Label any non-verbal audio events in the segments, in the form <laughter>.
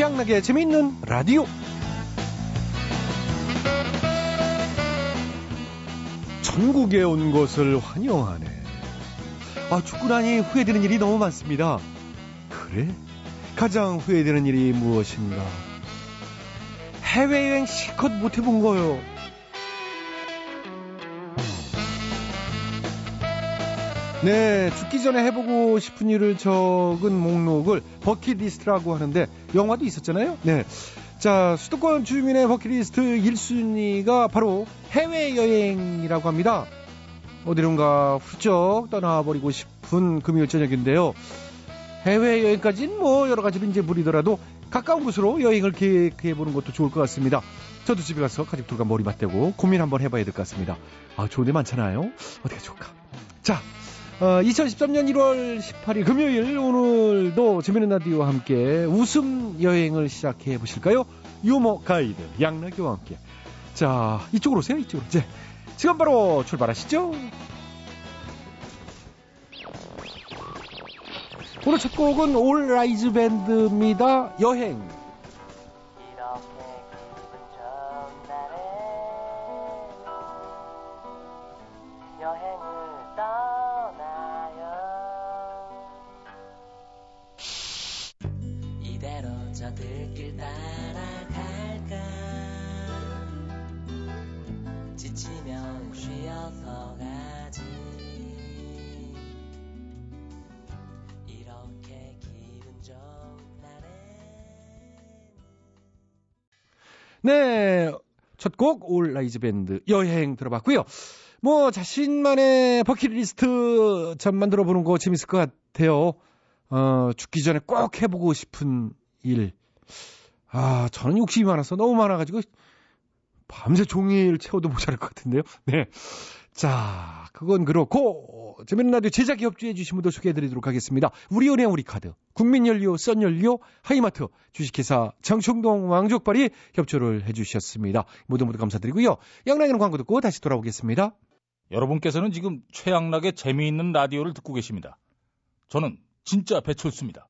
취향나게 재미있는 라디오. 전국에 온 것을 환영하네. 아, 나니 후회되는 일이 너무 많습니다. 그래? 가장 후회되는 일이 무엇인가? 해외여행 실컷 못 해본 거요. 네, 죽기 전에 해보고 싶은 일을 적은 목록을 버킷리스트라고 하는데 영화도 있었잖아요. 네. 자, 수도권 주민의 버킷리스트 1순위가 바로 해외여행이라고 합니다. 어디론가 훌쩍 떠나버리고 싶은 금요일 저녁인데요. 해외여행까지는 뭐 여러 가지로 이제 무리더라도 가까운 곳으로 여행을 계획해보는 것도 좋을 것 같습니다. 저도 집에 가서 가족들과 머리 맞대고 고민 한번 해봐야 될 것 같습니다. 아, 좋은 데 많잖아요. 어떻게 좋을까? 자, 어, 2013년 1월 18일 금요일 오늘도 재미있는 라디오와 함께 웃음 여행을 시작해 보실까요? 유머 가이드 양락교와 함께. 자, 이쪽으로 오세요. 이쪽으로. 이제 지금 바로 출발하시죠. 오늘 첫 곡은 올라이즈 밴드입니다. 여행. 네. 첫 곡, 올라이즈 밴드, 여행 들어봤고요. 뭐, 자신만의 버킷리스트 참 만들어 보는 거 재밌을 것 같아요. 어, 죽기 전에 꼭 해보고 싶은 일. 아, 저는 욕심이 많아서 너무 많아가지고, 밤새 종일 채워도 모자랄 것 같은데요. 네. 자, 그건 그렇고 재밌는 라디오 제작 협조해 주신 분들 소개해 드리도록 하겠습니다. 우리은행 우리카드, 국민연료, 썬연료, 하이마트, 주식회사 장충동 왕족발이 협조를 해 주셨습니다. 모두 모두 감사드리고요. 양락이는 광고 듣고 다시 돌아오겠습니다. 여러분께서는 지금 최양락의 재미있는 라디오를 듣고 계십니다. 저는 진짜 배철수입니다.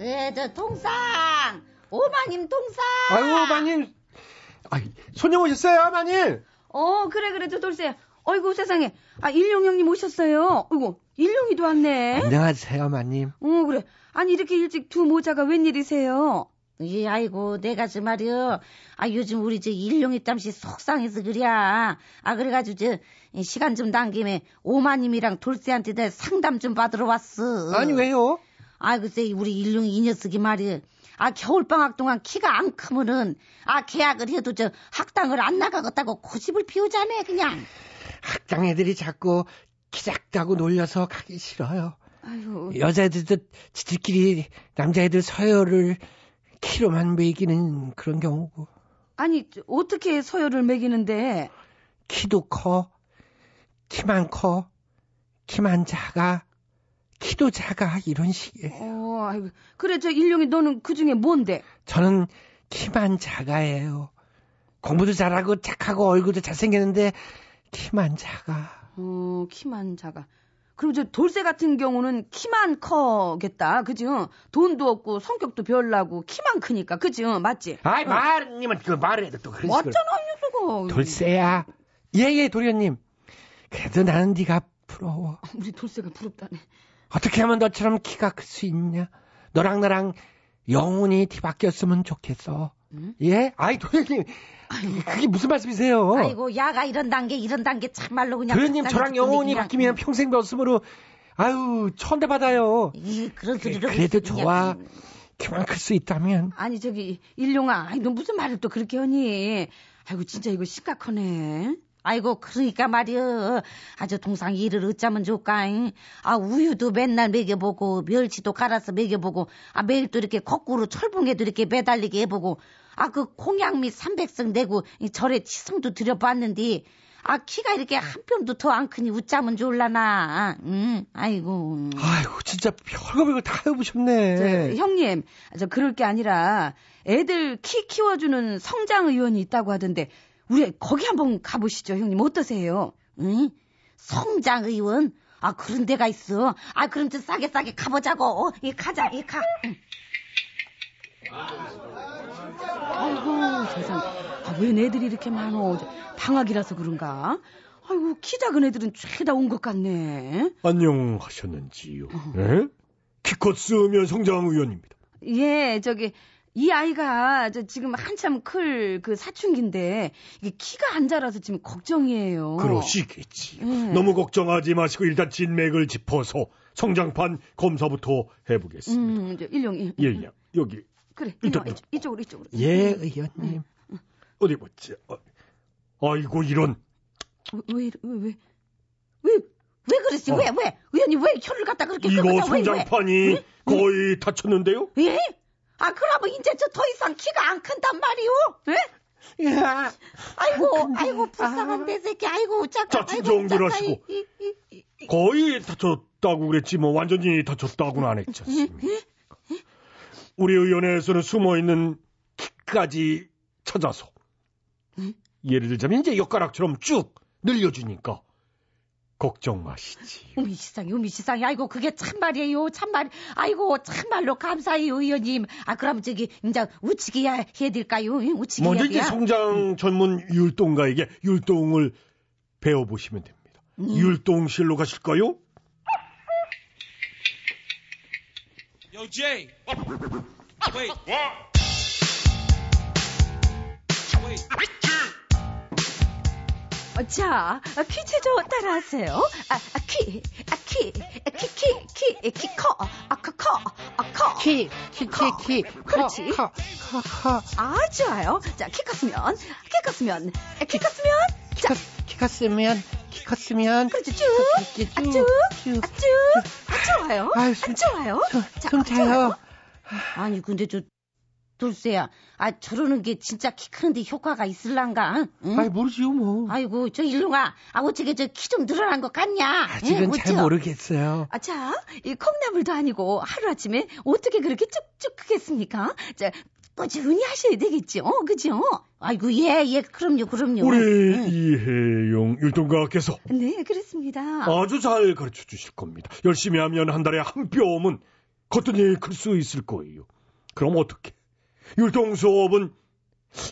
네, 저 통상 오마님 통상. 아유 오마님. 아 손님 오셨어요, 마님. 어 그래 그래 저 돌쇠. 어이구 세상에. 아 일용 형님 오셨어요. 어이구 일용이도 왔네. 안녕하세요, 마님. 어 그래. 아니 이렇게 일찍 두 모자가 웬일이세요? 예, 아이고, 내가 저 말이여. 아, 요즘 우리 저 일용이 땀시 속상해서 그래. 아, 그래가지고 저, 시간 좀 당김에 오마님이랑 돌쇠한테 내 상담 좀 받으러 왔어. 아니, 왜요? 아, 글쎄, 우리 일룡이 이 녀석이 말이야. 아, 겨울방학 동안 키가 안 크면은, 아, 계약을 해도 저 학당을 안 나가겠다고 고집을 피우자네, 그냥. 학당 애들이 자꾸 키 작다고 놀려서 가기 싫어요. 아유. 여자애들도 지들끼리 남자애들 서열을 키로만 매기는 그런 경우고. 아니, 어떻게 서열을 매기는데? 키도 커, 키만 커, 키만 작아, 키도 작아 이런 식이에요. 어, 아이고. 그래 저 일용이 너는 그 중에 뭔데? 저는 키만 작아예요. 공부도 잘하고 착하고 얼굴도 잘생겼는데 키만 작아. 어, 키만 작아. 그럼 저 돌쇠 같은 경우는 키만 커겠다. 그지? 돈도 없고 성격도 별나고 키만 크니까. 그지? 맞지? 아이, 어. 말님은 그 말을 해도 또 그런 맞잖아, 이 녀석아. 돌쇠야. 예예, 예, 도련님. 그래도 나는 네가 부러워. 우리 돌쇠가 부럽다네. 어떻게 하면 너처럼 키가 클 수 있냐? 너랑 나랑 영혼이 뒤바뀌었으면 좋겠어. 응? 예? 아이, 도련님. 그게 무슨 말씀이세요? 아이고, 야가 이런 단계, 이런 단계 참말로 그냥. 도련님, 저랑 영혼이 바뀌면 평생 배웠으므로, 아유, 천대 받아요. 이, 그런 소리를. 그래도 좋아. 키만 클 수 있다면. 아니, 저기, 일용아, 아이, 너 무슨 말을 또 그렇게 하니? 아이고, 진짜 이거 심각하네. 아이고 그러니까 말이여. 아주 동상 일을 어쩌면 좋까 아 우유도 맨날 먹여보고 멸치도 갈아서 먹여보고 아 매일 또 이렇게 거꾸로 철봉에도 이렇게 매달리게 해보고 아그및 삼백성 내고 절에 치성도 들여봤는데 아 키가 이렇게 한 뼘도 더 안 크니 웃자면 좋을라나. 응 아이고. 아이고 진짜 별거 다 해보셨네. 저, 형님 저 그럴 게 아니라 애들 키 키워주는 성장 의원이 있다고 하던데 우리 거기 한번 가보시죠, 형님. 어떠세요? 응? 성장 의원? 아, 그런 데가 있어. 아, 그럼 좀 싸게 싸게 가보자고. 어? 이 가자, 이 가. 아이고, 세상. 아, 왜 애들이 이렇게 많어? 방학이라서 그런가? 아이고, 키 작은 애들은 죄다 온 것 같네. 안녕하셨는지요? 어. 네? 키컷 쓰면 성장 의원입니다. 예, 저기 이 아이가 저 지금 한참 클 그 사춘기인데 이게 키가 안 자라서 지금 걱정이에요. 그러시겠지. 네. 너무 걱정하지 마시고 일단 진맥을 짚어서 성장판 검사부터 해보겠습니다. 음, 일용 일. 예, 예. 여기. 그래. 일단 이쪽, 이쪽으로 이쪽으로. 예, 의원님. 어디 보자. 어. 아이고 이런. 왜왜 왜? 왜? 왜 그러지? 어. 왜, 왜? 의원님 왜 혀를 갖다 그렇게 이거 성장판이 왜, 왜? 거의 응? 다쳤는데요? 예? 아, 그러면 이제 저 더 이상 키가 안 큰단 말이오? 예? 야, 아이고, 아이고, 불쌍한 내 새끼, 아이고, 잠깐. 자, 진정들 하시고. 거의 다쳤다고 그랬지, 뭐, 완전히 다쳤다고는 안 했지 않습니까? 우리 의원에서는 숨어있는 키까지 찾아서. 예를 들자면 이제 엿가락처럼 쭉 늘려주니까 걱정 마시지. 우미 시상이, 우미 시상이. 아이고, 그게 참말이에요. 참말. 아이고, 참말로 감사해요, 의원님. 아, 그럼 저기, 이제 우치기 해야 될까요? 우치기 먼저 이제 성장 전문 율동가에게 율동을 배워보시면 됩니다. 음. 율동실로 가실까요? Yo, Jay. Wait. 자, 퀴즈조 따라하세요. 아, 아, 퀴, 아, 퀴, 아, 키, 키, 키, 키, 커, 아, 커, 커, 아, 커. 키, 키, 키, 키. 그렇지. 커, 커, 커. 아, 좋아요. 자, 키 컸으면, 키 컸으면, 키 컸으면, 자. 키 컸으면, 키 컸으면. 그렇지, 쭉. 아, 쭉, 쭉. 쭉. 아, 쭉. 아, 좋아요. 아, 좋아요. 자, 좀 차요. 아니, 근데 저, 돌쇠야, 아, 저러는 게 진짜 키 크는데 효과가 있을란가? 응? 아이, 모르지요, 뭐. 아이고, 저 일롱아, 아, 어떻게 저 키 좀 늘어난 것 같냐? 아직은 응? 잘 모르겠어요. 아, 자, 이 콩나물도 아니고 하루 아침에 어떻게 그렇게 쭉쭉 크겠습니까? 자, 꾸준히 하셔야 되겠죠, 어, 그죠? 아이고, 예, 예, 그럼요, 그럼요. 우리 응. 이혜용 율동가께서. 네, 그렇습니다. 아주 잘 가르쳐 주실 겁니다. 열심히 하면 한 달에 한 뼘은 거뜬히 클 수 있을 거예요. 그럼 어떻게? 율동 수업은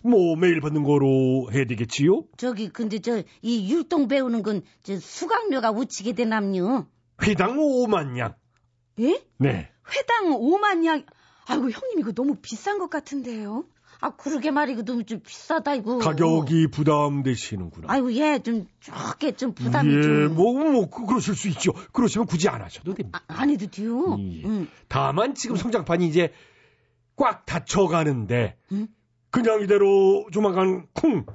뭐 매일 받는 거로 해야 되겠지요? 저기 근데 저 이 율동 배우는 건 저 수강료가 우치게 되남요. 회당 5만 양. 예? 네. 회당 5만 양. 아이고 형님 이거 너무 비싼 것 같은데요. 아 그러게 말이고 너무 좀 비싸다 이거. 가격이 부담되시는구나. 아이고 예 좀 적게 좀 부담이 예, 좀. 뭐뭐 뭐, 그, 그러실 수 있죠. 그러시면 굳이 안 하셔도 됩니다. 아, 안 해도 돼요. 예. 음. 다만 지금 성장판이 이제 꽉 닫혀가는데 응? 그냥 이대로 조만간 쿵!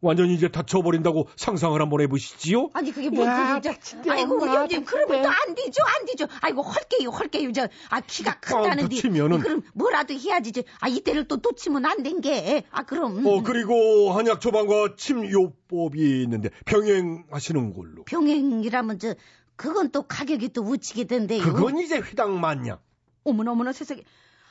완전히 이제 닫혀버린다고 상상을 한번 해보시지요? 아니 그게 뭐 야, 그게 아이고 형님 그러면 또 안 되죠 안 되죠. 아이고 헐게요 헐게요. 저 아 키가 큰다는데 닫히면은... 그럼 뭐라도 해야지 아 이때를 또 놓치면 안 된 게. 아 그럼. 어 그리고 한약 처방과 침요법이 있는데 병행하시는 걸로. 병행이라면 저 그건 또 가격이 또 우치게 된대요. 그건 이제 휘당 만냥 어머나 어머나 세상에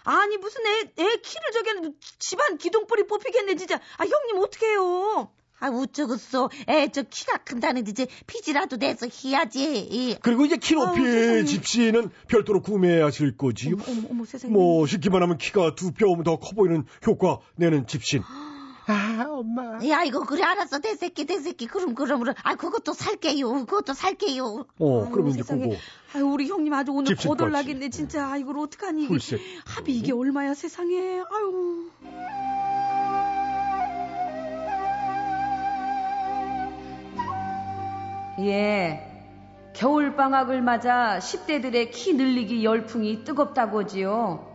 아니 무슨 애, 애 키를 저기 집안 기둥뿌리 뽑히겠네 진짜. 아 형님 어떡해요. 아, 우쩌겠어. 애, 저 키가 큰다는데 이제 피지라도 내서 해야지. 그리고 이제 키 높이 집시는 별도로 구매하실 거지요. 어머, 어머, 어머, 세상에. 뭐, 쉽기만 하면 키가 두 뼘 더 커 보이는 효과 내는 집신. <gasps> 아, 엄마. 야, 이거 그래, 알았어. 내 새끼, 내 새끼. 그럼, 그럼, 그럼. 아, 그것도 살게요. 그것도 살게요. 어, 그러면 이제 그거. 아유, 우리 형님 아주 오늘 거덜나겠네, 진짜. 아, 이걸 어떡하니. 훌세. 합이 이게 얼마야, 세상에. 아유. 예. 겨울방학을 맞아 10대들의 키 늘리기 열풍이 뜨겁다고 하지요.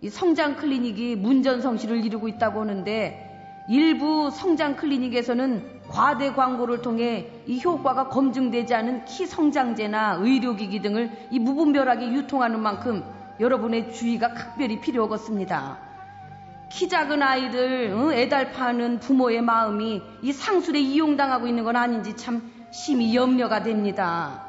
이 성장 클리닉이 문전성시를 이루고 있다고 하는데 일부 성장 클리닉에서는 과대 광고를 통해 이 효과가 검증되지 않은 키 성장제나 의료기기 등을 이 무분별하게 유통하는 만큼 여러분의 주의가 각별히 필요하겠습니다. 키 작은 아이들 애달파는 부모의 마음이 이 상술에 이용당하고 있는 건 아닌지 참 심히 염려가 됩니다.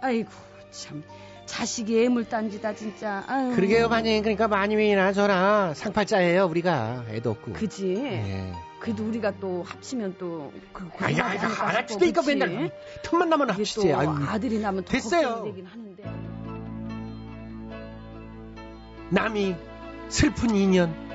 아이고 참 자식이 애물단지다 진짜. 아유. 그러게요, 마님. 그러니까 마님이나 저나 상팔자예요, 우리가. 애도 없고. 그지. 예. 그래도 우리가 또 합치면 또 그. 아야, 안 합치니까 맨날 틈만 나면 합치지. 아유. 아들이 나면 더 됐어요. 되긴 하는데. 남이 슬픈 인연.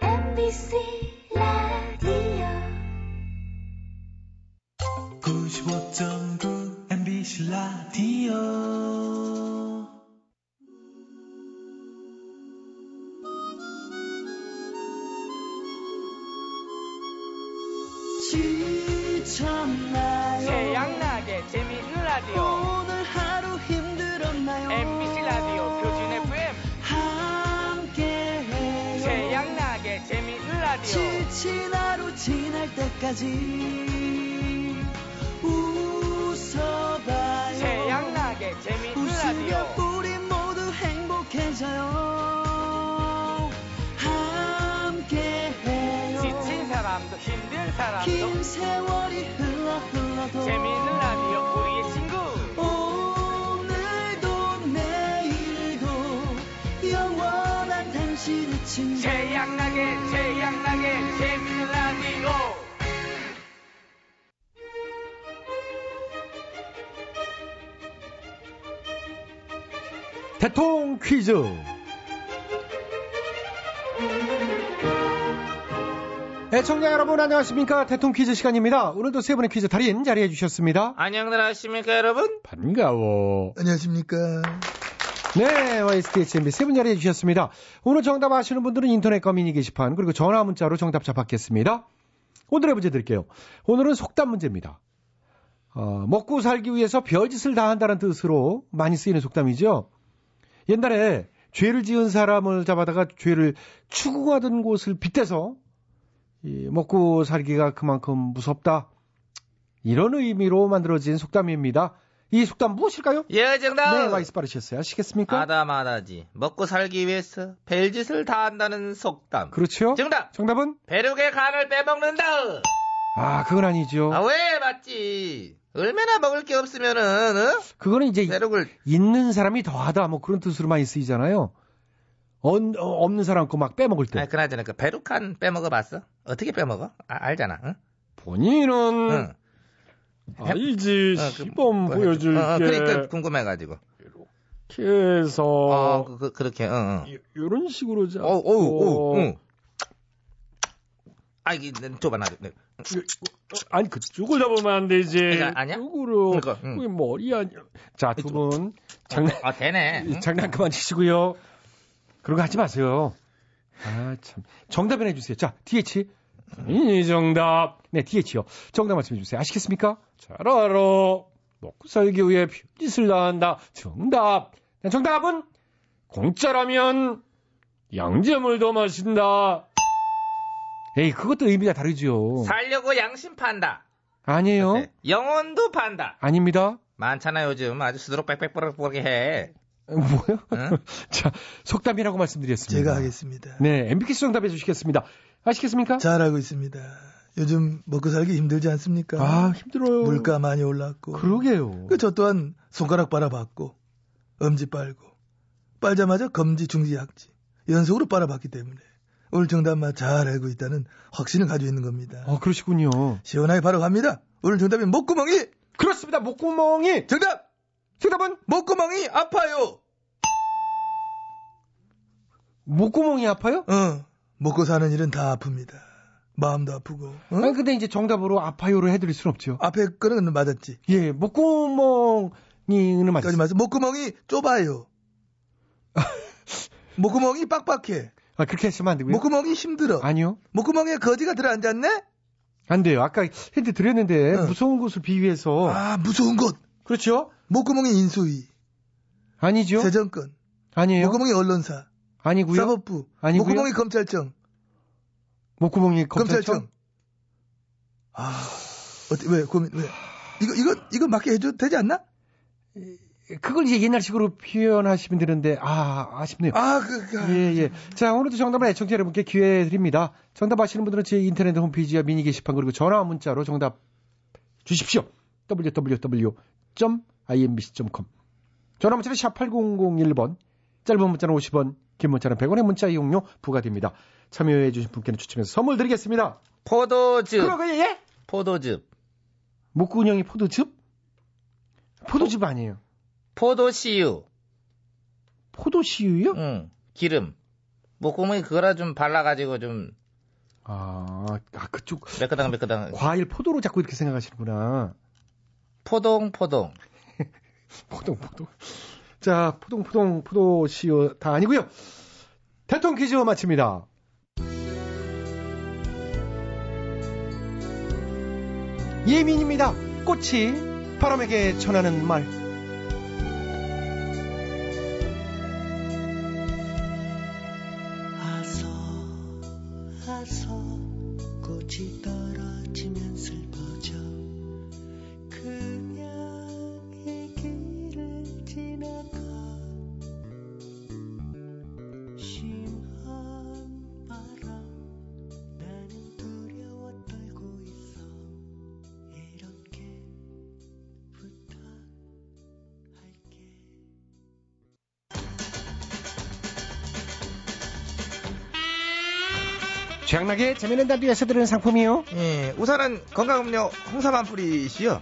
MBC 때까지 웃어봐요. 태양나게 웃으면 라디오. 우리 모두 행복해져요. 함께해요. 지친 사람도 힘든 사람도 긴 세월이 흘러 흘러도 재미있는 라디오 우리의 친구. 오늘도 내일도 영원한 당신의 친구. 태양나게 태양나게 재미있는 대통 퀴즈. 애청자 여러분 안녕하십니까 대통 퀴즈 시간입니다. 오늘도 세 분의 퀴즈 달인 자리해 주셨습니다. 안녕들 하십니까 여러분 반가워. 안녕하십니까. 네, YSTHMB 세분 자리해 주셨습니다. 오늘 정답 아시는 분들은 인터넷 커뮤니 게시판 그리고 전화 문자로 정답자 받겠습니다. 오늘의 문제 드릴게요. 오늘은 속담 문제입니다. 어, 먹고 살기 위해서 별짓을 다 한다는 뜻으로 많이 쓰이는 속담이죠. 옛날에 죄를 지은 사람을 잡아다가 죄를 추궁하던 곳을 빗대서 이 먹고 살기가 그만큼 무섭다. 이런 의미로 만들어진 속담입니다. 이 속담 무엇일까요? 예 정답 네, 와이스 빠르셨어요. 아시겠습니까? 아다마다지 먹고 살기 위해서 별짓을 다 한다는 속담 그렇죠. 정답 정답은? 배룩의 간을 빼먹는다 아, 그건 아니죠. 아 왜 맞지 얼마나 먹을 게 없으면은 어? 그거는 이제 배룩을 있는 사람이 더하다 뭐 그런 뜻으로 많이 쓰이잖아요. 언- 어, 없는 사람 거 막 빼먹을 때. 아 그나저나 그 배룩한 빼먹어 봤어 어떻게 빼먹어 아, 알잖아 응? 본인은 응. 알지 어, 그, 시범 뭐, 보여줄게 어, 그러니까 궁금해가지고 이렇게 해서 어 그, 그, 그렇게 응, 응. 이- 이런 식으로 잡고 어, 오, 오, 응. 아, 이게, 줘봐, 나. 네. 아니 그쪽을 잡으면 안 되지 그러니까 아니야? 쪽으로 그러니까, 응. 그게 머리 아니야 자, 두 분 장난 아, 되네. 응? 장난 그만 치시고요. 그런 거 하지 마세요. 아, 참. 정답을 해 주세요. 자, DH. 이 정답 네, DH요. 정답 말씀해 주세요. 아시겠습니까? 잘 알아 먹고 살기 위해 별짓을 다 한다 정답 네, 정답은 공짜라면 양재물 더 마신다 에이, 그것도 의미가 다르죠. 살려고 양심 판다. 아니에요. 네. 영혼도 판다. 아닙니다. 많잖아, 요즘. 아주 수두룩 빽빽빽빽 해. 뭐요? 응? <laughs> 자, 속담이라고 말씀드렸습니다. 제가 하겠습니다. 네, MBK 정답해 주시겠습니다. 아시겠습니까? 잘 알고 있습니다. 요즘 먹고 살기 힘들지 않습니까? 아, 힘들어요. 물가 많이 올랐고. 그러게요. 그 저 또한 손가락 빨아봤고 엄지 빨고 빨자마자 검지 중지 약지 연속으로 빨아봤기 때문에 오늘 정답만 잘 알고 있다는 확신을 가지고 있는 겁니다. 어, 그러시군요. 시원하게 바로 갑니다. 오늘 정답이 목구멍이 그렇습니다. 목구멍이 정답 정답은 목구멍이 아파요. 목구멍이 아파요? 어, 먹고 사는 일은 다 아픕니다. 마음도 아프고. 어? 아니, 근데 이제 정답으로 아파요를 해드릴 순 없죠. 앞에 거는 맞았지. 예, 목구멍이는. 맞아. 목구멍이 좁아요. <laughs> 목구멍이 빡빡해. 아, 그렇게 하시면 안 되고요. 목구멍이 힘들어. 아니요. 목구멍에 거지가 들어앉았네? 안 돼요. 아까 힌트 드렸는데 어. 무서운 곳을 비유해서 아, 무서운 곳. 그렇죠? 목구멍이 인수위. 아니죠? 세정권. 아니에요. 목구멍이 언론사. 아니고요. 사법부. 아니고요. 목구멍이 검찰청. 목구멍이 검찰청. 검찰청. 아, 어때, 왜, 고민, 왜? 이거, 이거, 이거 맞게 해줘도 되지 않나? 그걸 이제 옛날식으로 표현하시면 되는데 아 아쉽네요. 아, 그, 그. 예, 예. 자, 오늘도 정답을 애청자 여러분께 기회 드립니다. 정답 아시는 분들은 제 인터넷 홈페이지와 미니 게시판 그리고 전화 문자로 정답 주십시오. www.imbc.com 전화 문자는 샵 8001번, 짧은 문자는 50원, 긴 문자는 100원의 문자 이용료 부과됩니다. 참여해 주신 분께는 추첨해서 선물 드리겠습니다. 포도즙. 그러게 예? 포도즙. 목구녕이 포도즙? 포도즙 아니에요. 포도씨유. 포도씨유요? 응. 기름. 목구멍에 그거라 좀 발라가지고 좀 아, 아 그쪽 매끄당 매끄당. 과일 포도로 자꾸 이렇게 생각하시는구나. 포동 포동. <laughs> 포동 포동. 자, 포동 포동 포도 씨유 다 아니고요. 대통 령 퀴즈 마칩니다. 예민입니다. 꽃이 바람에게 전하는 말. 최양락의 재미있는 라디오에서 드리는 상품이요. 예, 우선은 건강음료 홍삼 한 뿌리시요.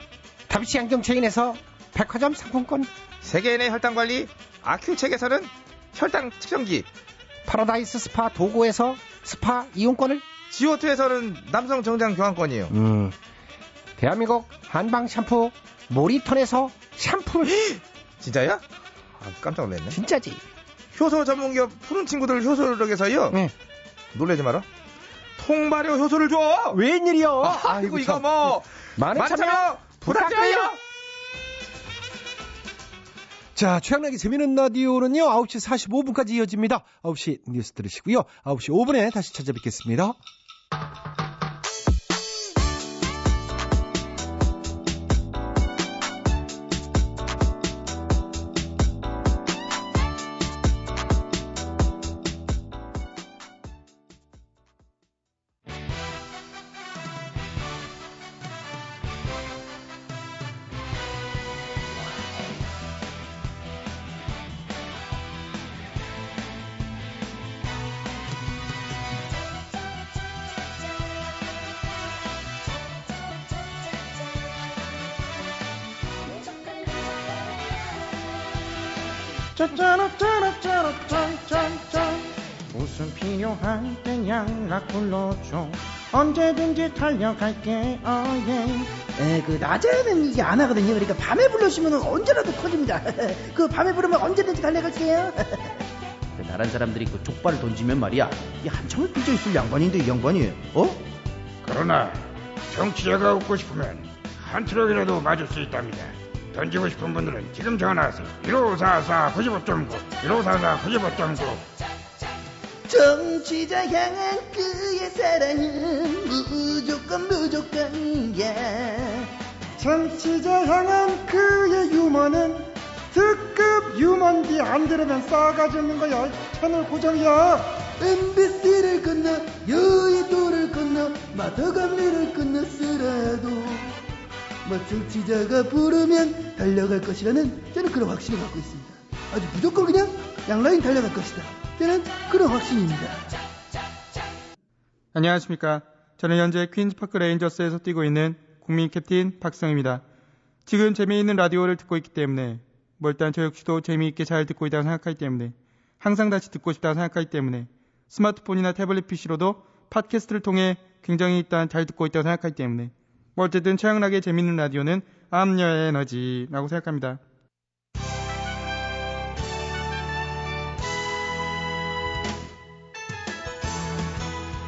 다비치 안경 체인에서 백화점 상품권. 세계인의 혈당 관리 아큐첵에서는 혈당 측정기. 파라다이스 스파 도고에서 스파 이용권을. 지오투에서는 남성 정장 교환권이요. 음. 대한민국 한방 샴푸 모리턴에서 샴푸를. 진짜야? 아, 깜짝 놀랐네. 진짜지. 효소 전문기업 푸른 친구들 효소력에서요. 네. 놀라지 마라. 통발효 효소를 줘. 웬일이요? 아이고 이거 뭐 많은 참여 많잖아. 부탁드려요. 자, 최양락의 재미있는 라디오는요, 9시 45분까지 이어집니다. 9시 뉴스 들으시고요. 9시 5분에 다시 찾아뵙겠습니다. 불러줘 언제든지 달려갈게 어예 에, 그 낮에는 이게 안 하거든요. 그러니까 밤에 불러주면 언제라도 커집니다. <laughs> 그 밤에 부르면 언제든지 달려갈게요. <laughs> 그 나란 사람들이 그 족발을 던지면 말이야 이 한참을 삐져 있을 양반인데 이 양반이 어? 그러나 정치자가 웃고 싶으면 한 트럭이라도 맞을 수 있답니다. 던지고 싶은 분들은 지금 전화하세요. 1544 95.9 1544 95.9 정치자 향한 그의 사랑은 무조건 무조건이야. 정치자 향한 그의 유머는 특급 유머인데 안 들으면 싸가지 없는 거야 채널 고정이야 MBC를 건너 여의도를 건너 마더감리를 건너서라도 뭐 정치자가 부르면 달려갈 것이라는 저는 그런 확신을 갖고 있습니다. 아주 무조건 그냥 양락인 달려갈 것이다. 저는 그런 확신입니다. 안녕하십니까. 저는 현재 퀸즈파크 레인저스에서 뛰고 있는 국민 캡틴 박지성입니다. 지금 재미있는 라디오를 듣고 있기 때문에 뭐 일단 저 역시도 재미있게 잘 듣고 있다고 생각하기 때문에 항상 다시 듣고 싶다 생각하기 때문에 스마트폰이나 태블릿 PC로도 팟캐스트를 통해 굉장히 일단 잘 듣고 있다고 생각하기 때문에 뭐 어쨌든 최양락의 재밌는 라디오는 암녀의 에너지라고 생각합니다.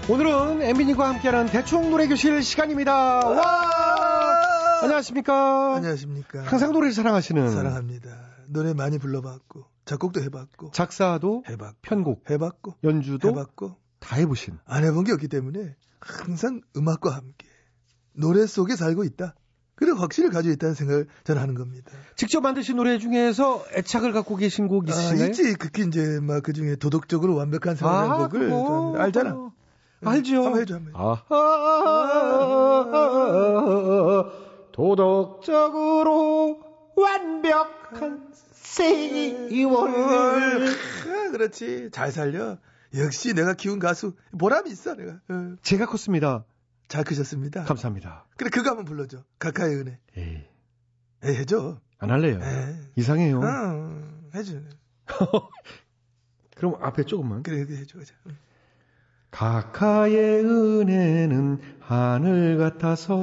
오늘은 엠비님과 함께하는 대충 노래교실 시간입니다. 와! 안녕하십니까? 안녕하십니까? 항상 노래를 사랑하시는 사랑합니다. 노래 많이 불러봤고 작곡도 해봤고 작사도 해봤고 편곡 해봤고 연주도 해봤고 다 해보신 안 해본 게 없기 때문에 항상 음악과 함께 노래 속에 살고 있다. 그런 확신을 가지고 있다는 생각을 저는 하는 겁니다. 직접 만드신 노래 중에서 애착을 갖고 계신 곡 아, 있으신가요? 있지. 특히 이제 막 그 중에 도덕적으로 완벽한 생활을 아, 한 곡을 알잖아. 알죠. 한번 해줘, 한번 해줘. 아하, 도덕적으로 완벽한 세월. 아, 그렇지. 잘 살려. 역시 내가 키운 가수 보람이 있어 내가. 어. 제가 컸습니다. 잘 크셨습니다. 감사합니다. 그래 그거 한번 불러줘. 가까이 은혜. 에이, 에이 해줘. 안 할래요. 에이. 이상해요. 어, 해줘. <laughs> 그럼 앞에 조금만. 그래 그래 해줘. 해줘. 응. 가카의 은혜는 하늘 같아서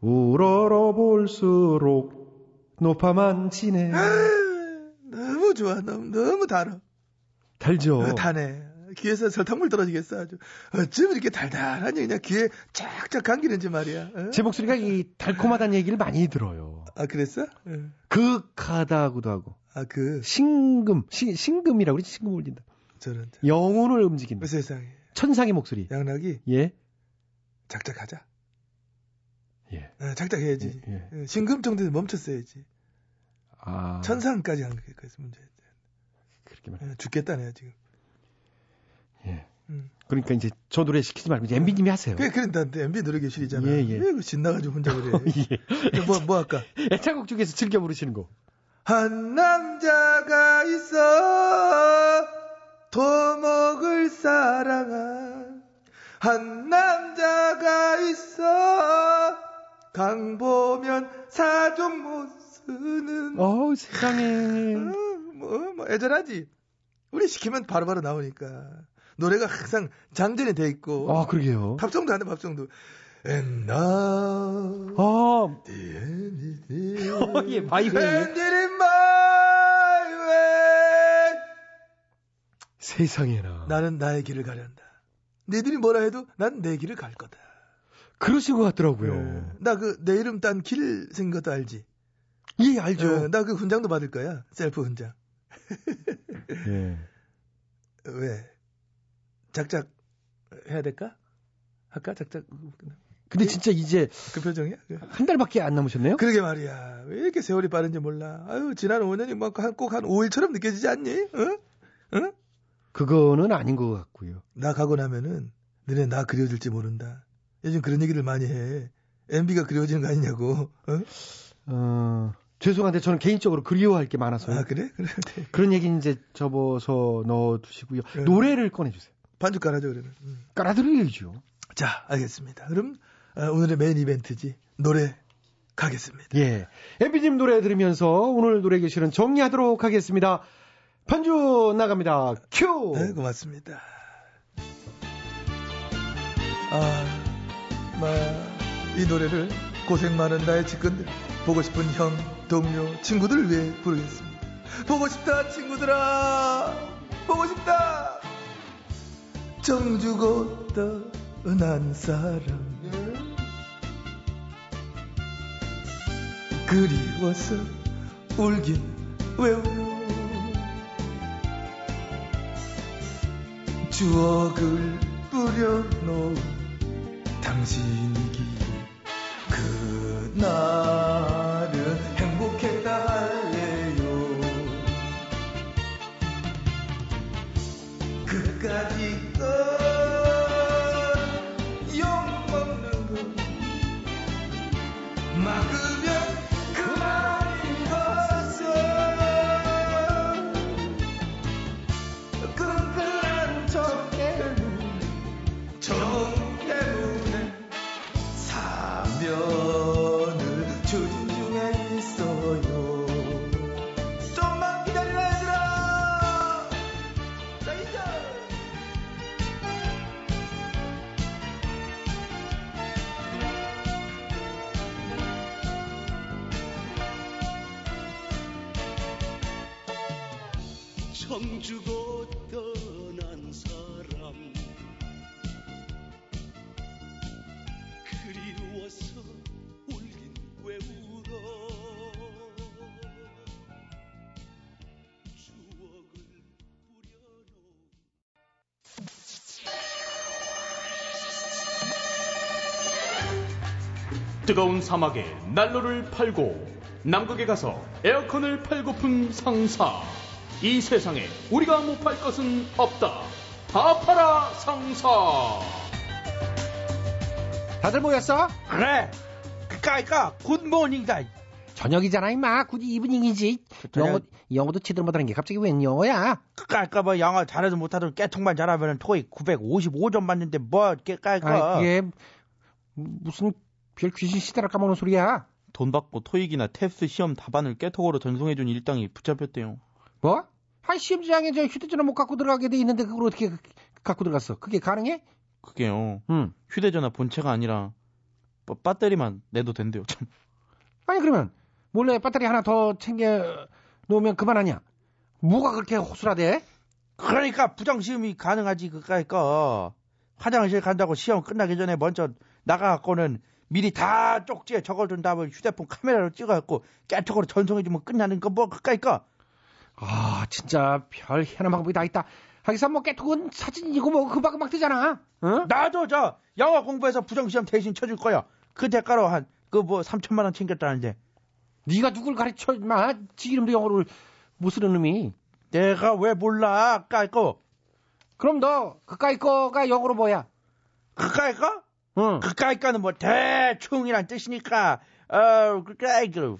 우러러 볼수록 높아만 지네. 너무 좋아. 너무 너무 달아. 달죠. 어, 다네. 귀에서 설탕물 떨어지겠어 아주. 어쩜 이렇게 달달하니 그냥 귀에 쫙쫙 감기는지 말이야. 어? 제 목소리가 이 달콤하다는 얘기를 많이 들어요. 아 그랬어? 응. 극하다고도 하고. 아 그. 신금, 시, 신금이라고 그러지, 신금 울린다. 저런. 영혼을 움직인다. 그 세상에. 천상의 목소리. 양락이 예. 작작하자. 예. 어, 작작해야지. 예. 어, 신금 정도에 멈췄어야지. 아. 천상까지 한 게 그래서 문제. 그렇게 말. 어, 죽겠다네 지금. 예. 음. 그러니까 이제 저 노래 시키지 말고 이제 MB님이 하세요. 그래, 그런다. MB 노래 교실이잖아. 예, 예. 왜그 신나가지고 혼자 그래. <laughs> 예. 뭐, 뭐 할까? 애창곡 중에서 즐겨 부르시는 거. 한 남자가 있어 도목을 사랑한 한 남자가 있어. 강 보면 사좀 못 쓰는. 어우, 세상에. 뭐, 뭐 애절하지. 우리 시키면 바로바로 나오니까. 노래가 항상 장전이 돼 있고. 아, 그러게요. 팝송도 하네 팝송도. And now 아, the end is <laughs> 어, 예, 마이웨이. 세상에나. 나는 나의 길을 가련다. 너희들이 뭐라 해도 난 내 길을 갈 거다. 그러신 것 같더라고요. 나그 내 이름 딴 길 생긴 것도 알지? 예, 알죠. 나그 훈장도 받을 거야. 셀프 훈장. <laughs> 예. 왜? 작작 해야 될까? 할까? 작작. 근데 진짜 이제 그 표정이야? 한 달밖에 안 남으셨네요? 그러게 말이야. 왜 이렇게 세월이 빠른지 몰라. 아유, 지난 5년이 뭐꼭한 5일처럼 느껴지지 않니? 응? 응? 그거는 아닌 것 같고요. 나 가고 나면은 너네 나 그려줄지 모른다. 요즘 그런 얘기를 많이 해. MB가 그리워지는 거 아니냐고. 어? 어, 죄송한데 저는 개인적으로 그리워할 게 많아서요. 아 그래? 그래. 그런 얘기 이제 접어서 넣어두시고요. 노래를 꺼내주세요. 반주 깔아줘 그러면. 음. 깔아드려야죠. 자, 알겠습니다. 그럼 어, 오늘의 메인 이벤트지 노래 가겠습니다. 예. 엠비님 노래 들으면서 오늘 노래 교실은 정리하도록 하겠습니다. 반주 나갑니다. 큐! 네, 고맙습니다. 아, 마, 이 노래를 고생 많은 나의 직근들, 보고 싶은 형, 동료, 친구들을 위해 부르겠습니다. 보고 싶다, 친구들아! 보고 싶다! 정주고 떠난 사람. 그리워서 울긴 왜 울어? 추억을 뿌려놓은 당신이기에 그날은 행복했다 할래요. 그까짓 건 욕먹는 거 막으면 그 뜨거운 사막에 난로를 팔고 남극에 가서 에어컨을 팔고픈 상사. 이 세상에 우리가 못 팔 것은 없다. 다 팔아 상사. 다들 모였어? 그래. 그까이까 굿모닝이다. 저녁이잖아 임마. 굳이 이브닝이지. 저녁- 영어 영어도 제대로 못하는 게 갑자기 웬 영어야? 그까이까 뭐 영어 잘해도 못하도 깨통만 잘하면 토익 955점 맞는데 뭐 깨까이까. 아, 그게 무슨 별 귀신 시대를 까먹는 소리야? 돈 받고 토익이나 탭스 시험 답안을 깨톡으로 전송해준 일당이 붙잡혔대요. 뭐? 한 시험장에 저 휴대전화 못 갖고 들어가게 돼 있는데 그걸 어떻게 그- 갖고 들어갔어? 그게 가능해? 그게요. 응. 휴대전화 본체가 아니라 뭐 배터리만 내도 된대요. 참. 아니 그러면 몰래 배터리 하나 더 챙겨 놓으면 그만 아니야? 뭐가 그렇게 호술하대? 그러니까 부정 시험이 가능하지 그까이까. 화장실 간다고 시험 끝나기 전에 먼저 나가갖고는 미리 다 쪽지에 적어둔 다음에 휴대폰 카메라로 찍어갖고 깨톡으로 전송해주면 끝나는 거 뭐 그까이까. 아 진짜 별 희한한 방법이 다 있다. 하기사 뭐 깨톡은 사진이고 뭐 금방금방 뜨잖아. 어? 나도 저 영어 공부해서 부정시험 대신 쳐줄 거야. 그 대가로 한 그 뭐 3천만 원 챙겼다는데. 네가 누굴 가르쳐 임마 지 이름도 영어를 못 쓰는 놈이. 내가 왜 몰라 까이거. 그럼 너 그까이 거가 영어로 뭐야? 그까이 거? 응. 그까이 거는 뭐 대충이란 뜻이니까 어 그까이 거.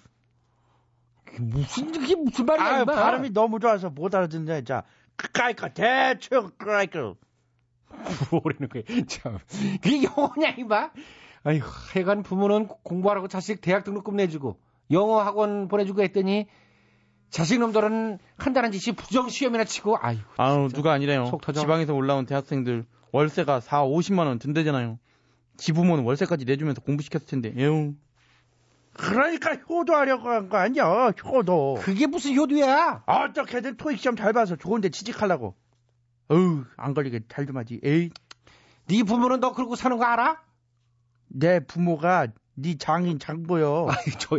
무슨 그게 무슨 말이야 아. 발음이 너무 좋아서 못 알아듣네. 자, 그까이 거 대충 그까이 거. 뭐라는 거야 참. 그게 영어냐 임마. 아이고 하여간 부모는 공부하라고 자식 대학 등록금 내주고 영어 학원 보내주고 했더니 자식 놈들은 한다는 짓이 부정 시험이나 치고 아이고 아우 누가 아니래요. 속 터져. 지방에서 올라온 대학생들 월세가 4, 50만 원 든대잖아요. 지 부모는 월세까지 내주면서 공부시켰을 텐데. 에휴. 그러니까 효도하려고 한 거 아니야, 효도. 그게 무슨 효도야? 어떻게든 토익 시험 잘 봐서 좋은데 취직하려고. 어우, 안 걸리게 잘 좀 하지. 에이. 네 부모는 너 그러고 사는 거 알아? 내 부모가 네 장인 장보여. 아이 저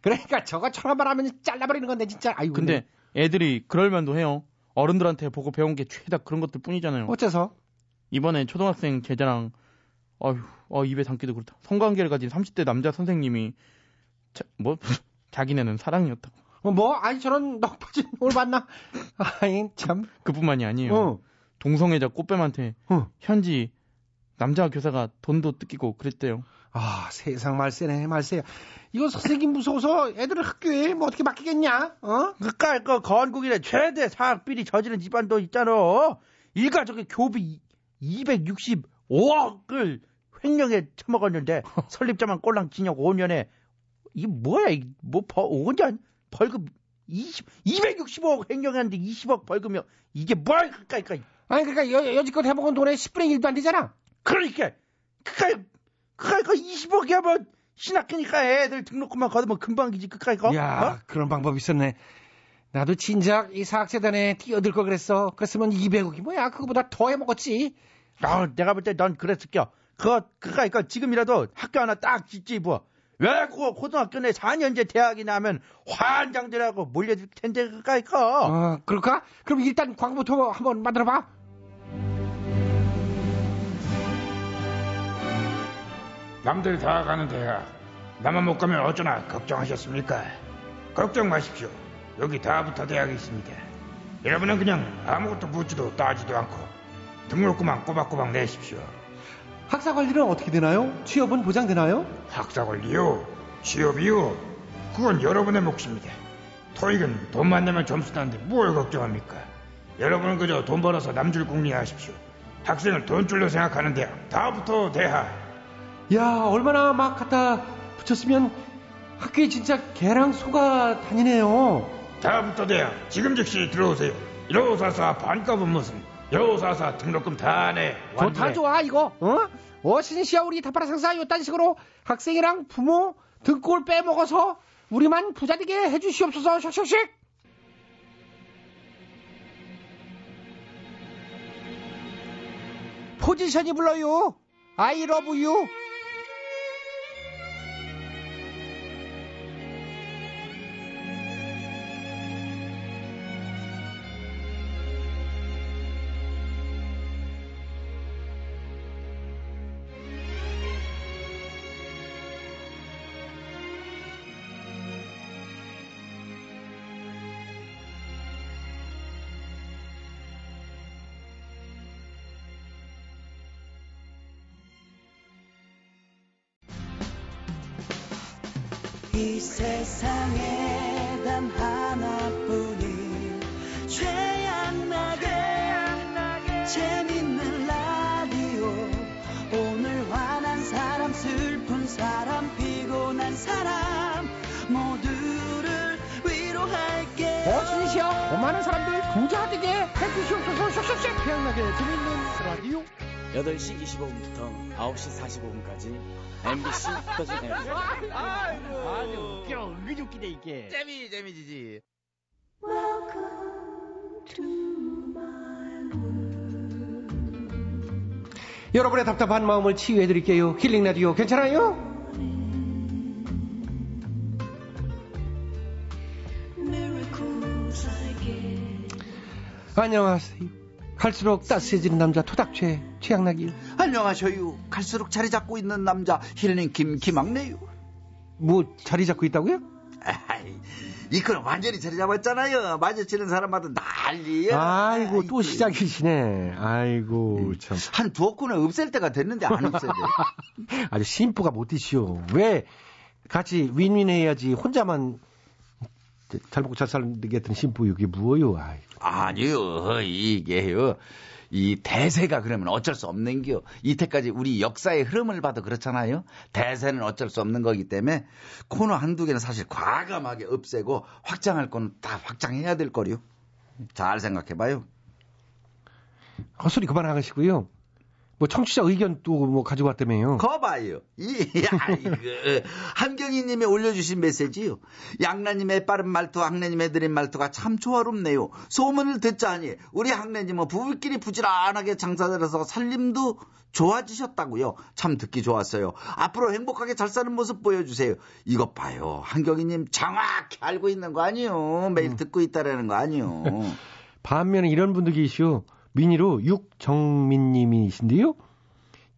그러니까 저거 천한말 하면 잘라버리는 건데 진짜. 아이고 근데 애들이 그럴 만도 해요. 어른들한테 보고 배운 게 죄다 그런 것들 뿐이잖아요. 어째서? 이번에 초등학생 제자랑 어휴, 어, 입에 담기도 그렇다. 성관계를 가진 30대 남자 선생님이 자, 뭐 <laughs> 자기네는 사랑이었다고. 어, 뭐? 아니 저런 넉퍼진 오늘 봤나? 아이 참. 그뿐만이 아니에요. 어. 동성애자 꽃뱀한테 현지 남자 교사가 돈도 뜯기고 그랬대요. 아 세상 말세네 말세야. 이거 선생님 무서워서 애들을 학교에 뭐 어떻게 맡기겠냐? 어? 그까이 거 건국이래 최대 사학비리 저지른 집안도 있잖아. 일가족의 교비 265억을 횡령에 처먹었는데 <laughs> 설립자만 꼴랑 징역 5년에 이게 뭐야? 이뭐 벌, 5년 벌금 20 265억 횡령했는데 20억 벌금이요. 이게 뭐야? 그까이 거. 아니 그러니까 여, 여지껏 해먹은 돈의 10분의 1도 안 되잖아. 그러니까 그까이 그까이 거 20억이야 뭐 신학기니까 애들 등록금만 걷으면 금방이지 그까이 거. 야 어? 그런 방법이 있었네. 나도 진작 이 사학재단에 뛰어들 걸 그랬어. 그랬으면 200억이 뭐야? 그거보다 더 해먹었지. 아, 내가 볼 때 넌 그랬을겨. 그거, 그거, 이거 지금이라도 학교 하나 딱 짓지, 뭐. 왜, 그거 고등학교 내 4년제 대학이나 하면 환장들하고 몰려들 텐데, 그거, 이거. 어, 그럴까? 그럼 일단 광고부터 한번 만들어봐. 남들 다 가는 대학 나만 못 가면 어쩌나 걱정하셨습니까? 걱정 마십시오. 여기 다부터 대학이 있습니다. 여러분은 그냥 아무것도 묻지도 따지도 않고 등록금만 꼬박꼬박 내십시오. 학사 관리는 어떻게 되나요? 취업은 보장되나요? 학사 관리요, 취업이요, 그건 여러분의 몫입니다. 토익은 돈만 내면 점수 따는데 뭘 걱정합니까? 여러분은 그저 돈 벌어서 남줄 궁리 하십시오. 학생을 돈줄로 생각하는 대학, 다부터 대학. 야, 얼마나 막 갖다 붙였으면 학교에 진짜 개랑 소가 다니네요. 다부터 대학, 지금 즉시 들어오세요. 1544 반값은 무슨, 여우사사 등록금 다네 좋다 좋아 이거. 어? 어 워신시아 우리 다파라 상사 요딴 식으로 학생이랑 부모 등골 빼먹어서 우리만 부자되게 해주시옵소서 샥샥샥. 포지션이 불러요. I love you. 이 세상에 단 하나뿐인 최양나게 재밌는 라디오 오늘 화난 사람 슬픈 사람 피곤한 사람 모두를 위로할게 어서오시오. 오만한 사람들 부자 되게 해주시옵소서. 쏙쏙쏙 태양나게 재밌는 라디오. 8시 25분부터 9시 45분까지 MBC 터진 FM. 아주 웃겨. 은근히 웃기네 이게. 재미 재미지지. 여러분의 답답한 마음을 치유해 드릴게요. 힐링 라디오 괜찮아요? 안녕하세요. 갈수록 따스해지는 남자 토닥최 최양락이요. 안녕하셔요. 갈수록 자리 잡고 있는 남자 힐링 김 김학래요. 뭐 자리 잡고 있다고요? 이거는 완전히 자리 잡았잖아요. 마주치는 사람마다 난리야. 아이고 또 시작이시네. 아이고 참. 한 두어 건을 없앨 때가 됐는데 안 없애네. <laughs> 아주 심부가 못 드시오. 왜 같이 윈윈해야지 혼자만 잘 먹고 잘 살겠다는 심부 이게 뭐요? 아이. 아니요, 이게요. 이 대세가 그러면 어쩔 수 없는겨. 이때까지 우리 역사의 흐름을 봐도 그렇잖아요. 대세는 어쩔 수 없는 거기 때문에 코너 한두 개는 사실 과감하게 없애고 확장할 거는 다 확장해야 될 거요. 잘 생각해 봐요. 헛소리 그만하시고요. 뭐 청취자 의견 또 뭐 가지고 왔다며요. 거봐요. 이, 아이고. 한경희님이 올려주신 메시지요. 양나님의 빠른 말투, 학래님의 느린 말투가 참 조화롭네요. 소문을 듣자니 우리 학래님은 부부끼리 부지런하게 장사들어서 살림도 좋아지셨다고요. 참 듣기 좋았어요. 앞으로 행복하게 잘 사는 모습 보여주세요. 이것 봐요. 한경희님 정확히 알고 있는 거 아니요. 매일 듣고 있다라는 거 아니요. <laughs> 반면에 이런 분도 계시오. 미니로 육정민 님이신데요.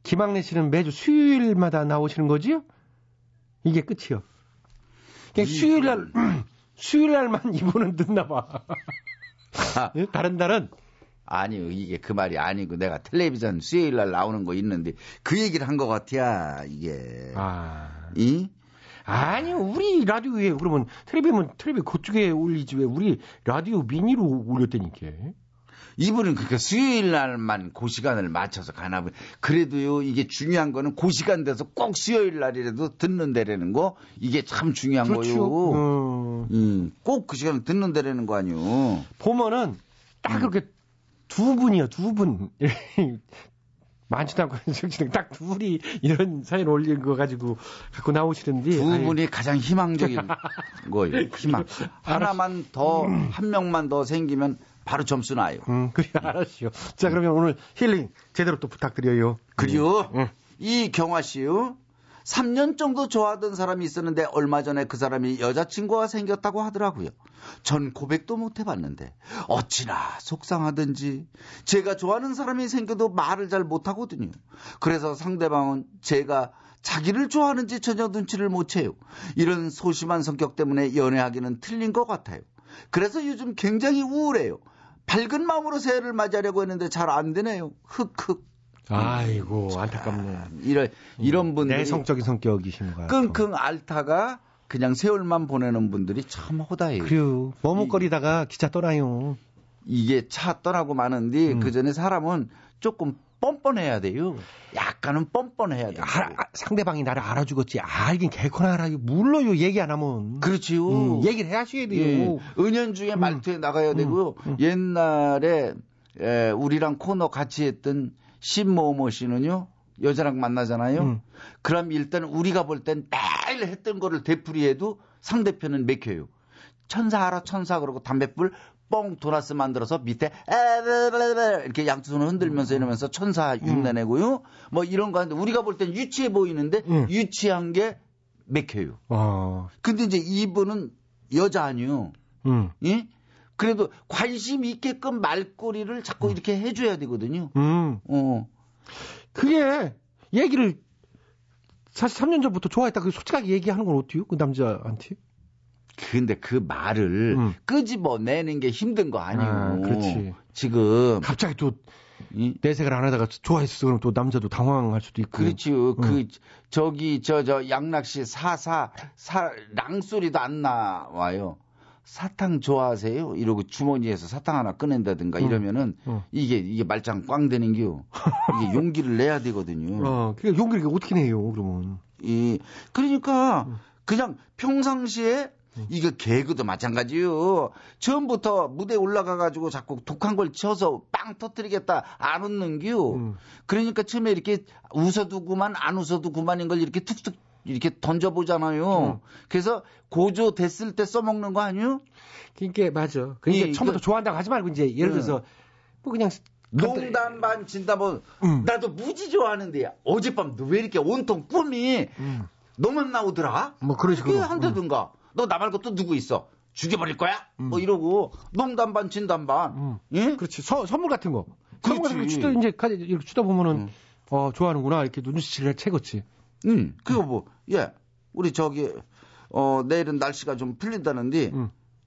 김학래 씨는 매주 수요일마다 나오시는 거지요? 이게 끝이요. 그냥 수요일 날 <clears throat> 수요일 날만 <laughs> 이분은 듣나 봐. 예? 다른 날은 아니요, 이게 그 말이 아니고 내가 텔레비전 수요일 날 나오는 거 있는데 그 얘기를 한 것 같아야 이게. 아. 이? 아니요, 우리 라디오에 그러면 텔레비면 텔레비 그쪽에 올리지 왜 우리 라디오 미니로 올렸다니까. 이분은 그러니까 수요일 날만 그 시간을 맞춰서 가나 보네. 그래도요, 이게 중요한 거는 그 시간 돼서 꼭 수요일 날이라도 듣는다라는 거, 이게 참 중요한 그렇죠. 거요. 어. 음, 꼭 그 시간에 듣는다라는 거 아니요. 보면은 딱 그렇게 두 분이요, 두 분. <laughs> 많지도 않고 딱 둘이 이런 사연 올린 거 가지고 갖고 나오시는데 두 아이, 분이 가장 희망적인 <laughs> 거예요. 희망. 하나만 더, 한 명만 더 생기면 바로 점수 나요. 음, 그래 알았어요. 자 그러면 오늘 힐링 제대로 또 부탁드려요. 그리요? 응. 이 경화 씨요? 3년 정도 좋아하던 사람이 있었는데 얼마 전에 그 사람이 여자친구가 생겼다고 하더라고요. 전 고백도 못 해봤는데 어찌나 속상하든지 제가 좋아하는 사람이 생겨도 말을 잘 못하거든요. 그래서 상대방은 제가 자기를 좋아하는지 전혀 눈치를 못 채요. 이런 소심한 성격 때문에 연애하기는 틀린 것 같아요. 그래서 요즘 굉장히 우울해요. 밝은 마음으로 새해를 맞이하려고 했는데 잘 안 되네요. 흑흑. 아이고 안타깝네. 이런 이런 분들이 내성적인 성격이신 거야. 끙끙 앓다가 그냥 세월만 보내는 분들이 참 호다해요. 그래요. 머뭇거리다가 기차 떠나요. 이게 차 떠나고 마는데 음. 그 전에 사람은 조금 뻔뻔해야 돼요. 약간은 뻔뻔해야 돼요. 알아, 아, 상대방이 나를 알아주겠지. 알긴 개코나 알아요. 물러요. 얘기 안 하면. 그렇지요. 음, 얘기를 해야셔야 돼요. 예. 은연중에 말투에 나가야 되고요. 옛날에 에, 우리랑 코너 같이 했던 신모모 씨는요. 여자랑 만나잖아요. 음. 그럼 일단 우리가 볼 땐 매일 했던 거를 되풀이해도 상대편은 맥혀요. 천사 알아 천사 그러고 담배불 뻥 도나스 만들어서 밑에 이렇게 양손을 흔들면서 이러면서 천사 흉내내고요. 뭐 이런 거 하는데 우리가 볼 땐 유치해 보이는데 유치한 게 맥혀요. 아, 근데 이제 이분은 여자 아니요. 음, 예? 그래도 관심 있게끔 말꼬리를 자꾸 이렇게 해줘야 되거든요. 음. 어. 그게 얘기를 사실 3년 전부터 좋아했다. 그 솔직하게 얘기하는 건 어때요? 그 남자한테? 근데 그 말을 음. 끄집어내는 게 힘든 거 아니에요. 아, 그렇지. 지금 갑자기 또 내색을 안 하다가 좋아했어. 그럼 또 남자도 당황할 수도 있고. 그렇죠. 음. 그 저기 저 저 양락씨 사사 사 랑 소리도 안 나와요. 사탕 좋아하세요? 이러고 주머니에서 사탕 하나 꺼낸다든가 음. 이러면은 음. 이게 이게 말짱 꽝 되는겨. 이게 <laughs> 용기를 내야 되거든요. 어, 그게 용기를 어떻게 내요, 그러면? 이 그러니까 그냥 평상시에 이거 개그도 마찬가지요. 처음부터 무대 올라가 가지고 자꾸 독한 걸 쳐서 빵 터뜨리겠다 안 웃는겨. 그러니까 처음에 이렇게 웃어도 그만 안 웃어도 그만인 걸 이렇게 툭툭 이렇게 던져보잖아요. 그래서 고조 됐을 때 써먹는 거 아니요? 그러니까 맞아. 그러니까 이- 처음부터 그- 좋아한다고 하지 말고 이제 예를 들어서 뭐 그냥 농담 반 진담 반 나도 무지 좋아하는데 어젯밤 너왜 이렇게 온통 꿈이 너만 나오더라? 뭐. 그렇게 한다든가 너 나 말고 또 누구 있어? 죽여버릴 거야? 뭐 이러고 농담 반 진담 반 예? 그렇지. 서- 선물 같은 거. 선물 같은 거 그렇지. 주다 이제 가- 이렇게 주다 보면은 어 좋아하는구나 이렇게 눈치를 채겠지. 응. 그거 뭐, 예. 우리 저기, 어, 내일은 날씨가 좀 풀린다는데,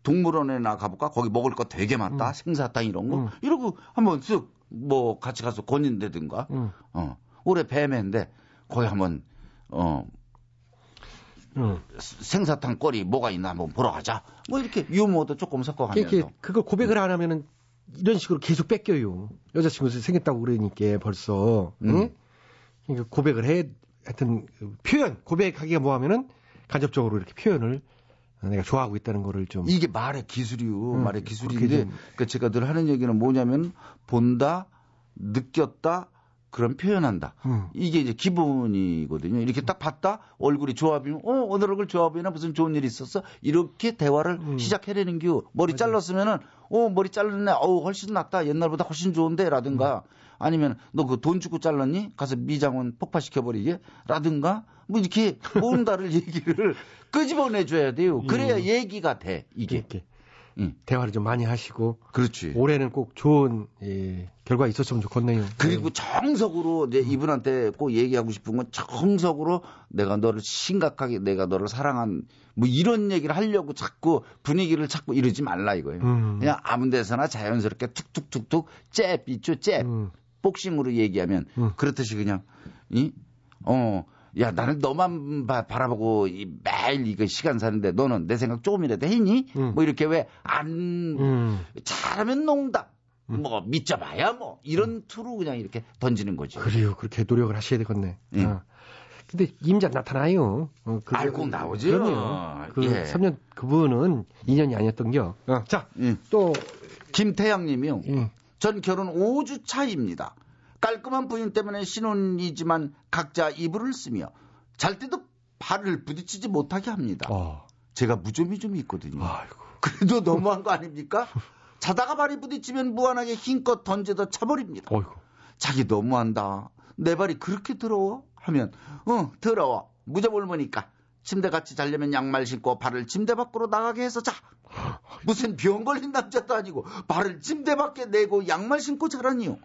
동물원에 나 가볼까? 거기 먹을 거 되게 많다. 생사탕 이런 거. 이러고 한번 쓱, 뭐, 같이 가서 권인다든가. 어. 올해 뱀인데, 거기 한번, 어, 생사탕 거리 뭐가 있나 한번 보러 가자. 뭐 이렇게 유머도 조금 섞어가면서. 이렇게 그걸 고백을 안 하면은 이런 식으로 계속 뺏겨요. 여자친구 생겼다고 그러니까 벌써. 응? 그러니까 고백을 해 하여튼 그 표현 고백하기가 뭐하면은 간접적으로 이렇게 표현을 내가 좋아하고 있다는 거를 좀 이게 말의 기술이요. 음, 말의 기술인데, 좀- 그 제가 늘 하는 얘기는 뭐냐면, 본다, 느꼈다, 그럼 표현한다. 음. 이게 이제 기본이거든요. 이렇게 딱 봤다, 얼굴이 보이면, 어, 오늘 얼굴 보이나 무슨 좋은 일 있었어? 이렇게 대화를 음. 시작해내는 겨. 머리 잘랐으면은, 어, 머리 잘랐네. 어우, 훨씬 낫다. 옛날보다 훨씬 좋은데? 라든가, 아니면, 너 그 돈 주고 잘랐니? 가서 미장원 폭파시켜버리게? 라든가, 뭐 이렇게 뭔가를 <laughs> 얘기를 끄집어내줘야 돼요. 그래야 음. 얘기가 돼, 이게. 이렇게 대화를 좀 많이 하시고 그렇지. 올해는 꼭 좋은 예, 결과 있었으면 좋겠네요. 그리고 정석으로 이제 이분한테 꼭 얘기하고 싶은 건 정석으로 내가 너를 심각하게 내가 너를 사랑한 뭐 이런 얘기를 하려고 자꾸 분위기를 자꾸 이러지 말라 이거예요. 음. 그냥 아무 데서나 자연스럽게 툭툭툭툭 잽 있죠 잽. 음. 복싱으로 얘기하면 그렇듯이 그냥 이 어. 야, 나는 너만 바, 라보고 매일 이거 시간 사는데 너는 내 생각 조금이라도 했니? 뭐 이렇게 왜안 음. 잘하면 농담. 뭐 믿져봐야 뭐 이런 투로 그냥 이렇게 던지는 거죠. 그래요. 그렇게 노력을 하셔야 되겠네. 음. 아. 근데 임자 나타나요. 어, 그거- 알고 나오죠. 그럼요. 그 예. 3년 그분은 인연이 아니었던겨. 어, 자, 또 김태양 님이요. 전 결혼 5주 차입니다. 깔끔한 부인 때문에 신혼이지만 각자 이불을 쓰며 잘 때도 발을 부딪히지 못하게 합니다. 어. 제가 무좀이 좀 있거든요. 그래도 너무한 거 아닙니까? 자다가 발이 부딪히면 무한하게 힘껏 던져서 차버립니다. 자기 너무한다. 내 발이 그렇게 더러워? 하면 어 더러워. 무좀 옮으니까 침대 같이 자려면 양말 신고 발을 침대 밖으로 나가게 해서 자. 무슨 병 걸린 남자도 아니고 발을 침대 밖에 내고 양말 신고 자라니요.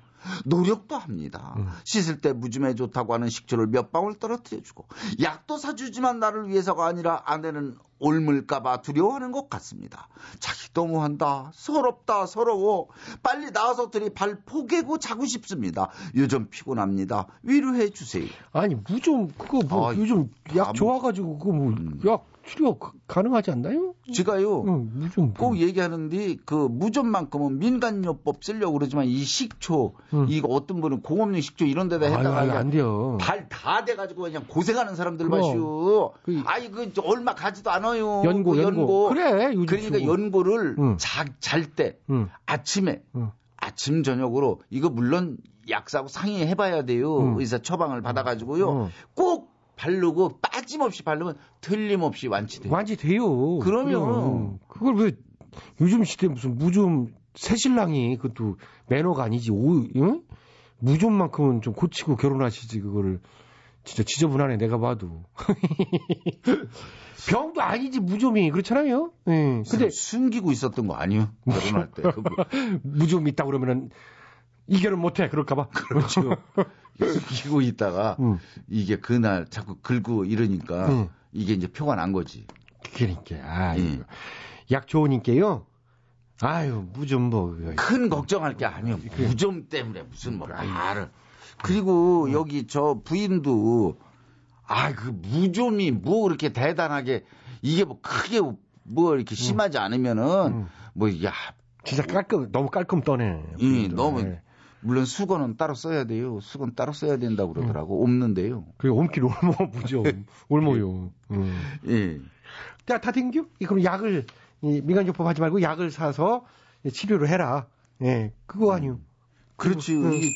노력도 합니다. 씻을 때 무좀에 좋다고 하는 식초를 몇 방울 떨어뜨려주고 약도 사주지만 나를 위해서가 아니라 아내는 옮을까봐 두려워하는 것 같습니다. 자기 너무한다. 서럽다. 서러워. 빨리 나와서 들이 발 포개고 자고 싶습니다. 요즘 피곤합니다. 위로해 주세요. 아니 무좀 그거 뭐 아, 요즘 약 감- 좋아가지고 그거 뭐약치 료 가- 가능하지 않나요? 제가요 무좀 꼭 얘기하는데 그 무좀만큼은 민간요법 쓰려고 그러지만 이 식초 이거 어떤 분은 공업용 식초 이런 데다 했다가 아유, 안 돼요. 발다 돼가지고 그냥 고생하는 사람들. 마시오. 아이 그 얼마 가지도 않아요. 연고, 그 연고. 그래, 요즘 그러니까 쓰고. 연고를 응. 잘때 응. 아침에 응. 아침 저녁으로 이거 물론 약사하고 상의해봐야 돼요. 응. 의사 처방을 받아가지고요. 응. 꼭 바르고 빠짐없이 바르면 틀림없이 완치돼요. 완치돼요. 그러면. 그걸 왜 요즘 시대 무슨 무좀 새신랑이 그것도 매너가 아니지 오 응? 무좀만큼은 좀 고치고 결혼하시지 그거를 진짜 지저분하네 내가 봐도 <laughs> 병도 아니지 무좀이 그렇잖아요. 예. 근데 숨기고 있었던 거 아니에요? 결혼할 때. <laughs> 무좀 있다 그러면은 이 결혼 못해 그럴까봐. 그렇죠. 숨기고 있다가 이게 그날 자꾸 긁고 이러니까 응. 이게 이제 표가 난 거지. 그러니까 아, 약 좋으니까요. 아유 무좀 뭐. 큰 걱정할 게 아니에요. 무좀 때문에 무슨 뭐 말을. 그리고 여기 저 부인도 아 그 무좀이 뭐 그렇게 대단하게 이게 뭐 크게 뭐 이렇게 심하지 않으면은 뭐야 진짜 깔끔 너무 깔끔 떠네. 이 너무 물론 수건은 따로 써야 돼요. 수건 따로 써야 된다고 그러더라고. 없는데요. 그게 옴길 올모 무좀 올모요. 음. 예. 자, 다 댕겨? 이, 그럼 약을, 이 민간요법 하지 말고 약을 사서 치료를 해라. 예, 그거 아니요. 그렇지. 응. 이게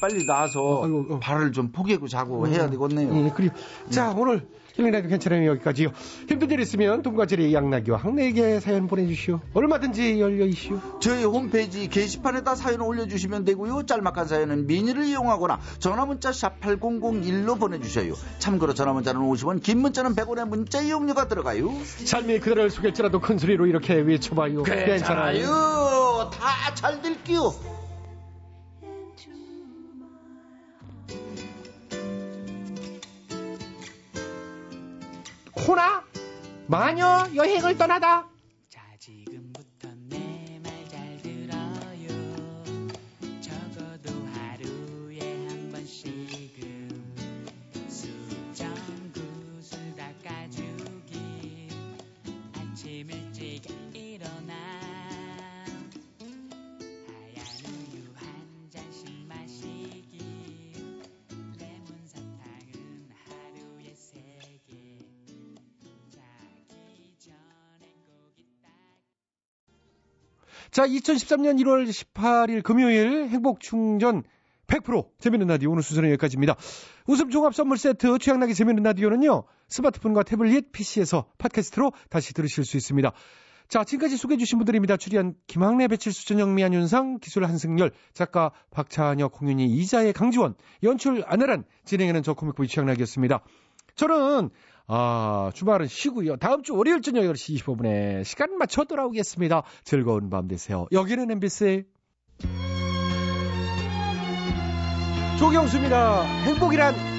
빨리 나와서 발을 좀 포개고 자고 해야 되겠네요. 예, 그리고 자, 오늘 힐링라디오 괜찮아요. 여기까지요. 힘든 일 있으면 돈과 제리 양락이와 항내에게 사연 보내주시오. 얼마든지 열려 있시오. 저희 홈페이지 게시판에다 사연을 올려주시면 되고요. 짤막한 사연은 미니를 이용하거나 전화문자 샵 8001로 보내주셔요. 참고로 전화문자는 50원, 긴 문자는 100원의 문자 이용료가 들어가요. 삶이 그대를 속일지라도 큰 소리로 이렇게 외쳐봐요. 괜찮아요. 다잘 될게요. 코나 마녀 여행을 떠나다. 자, 2013년 1월 18일 금요일 행복충전 100% 재밌는 라디오 오늘 순서는 여기까지입니다. 웃음 종합 선물 세트 취향나게 재밌는 라디오는요. 스마트폰과 태블릿 PC에서 팟캐스트로 다시 들으실 수 있습니다. 자, 지금까지 소개해 주신 분들입니다. 출연 김학래, 배칠수, 전영미, 안윤상, 기술 한승열, 작가 박찬혁, 홍윤희, 이자의 강지원, 연출 안혜란, 진행하는 저 코믹보이 취향나기였습니다. 저는 아, 주말은 쉬고요. 다음 주 월요일 저녁 8시 25분에 시간 맞춰 돌아오겠습니다. 즐거운 밤 되세요. 여기는 MBC 조경수입니다. 행복이란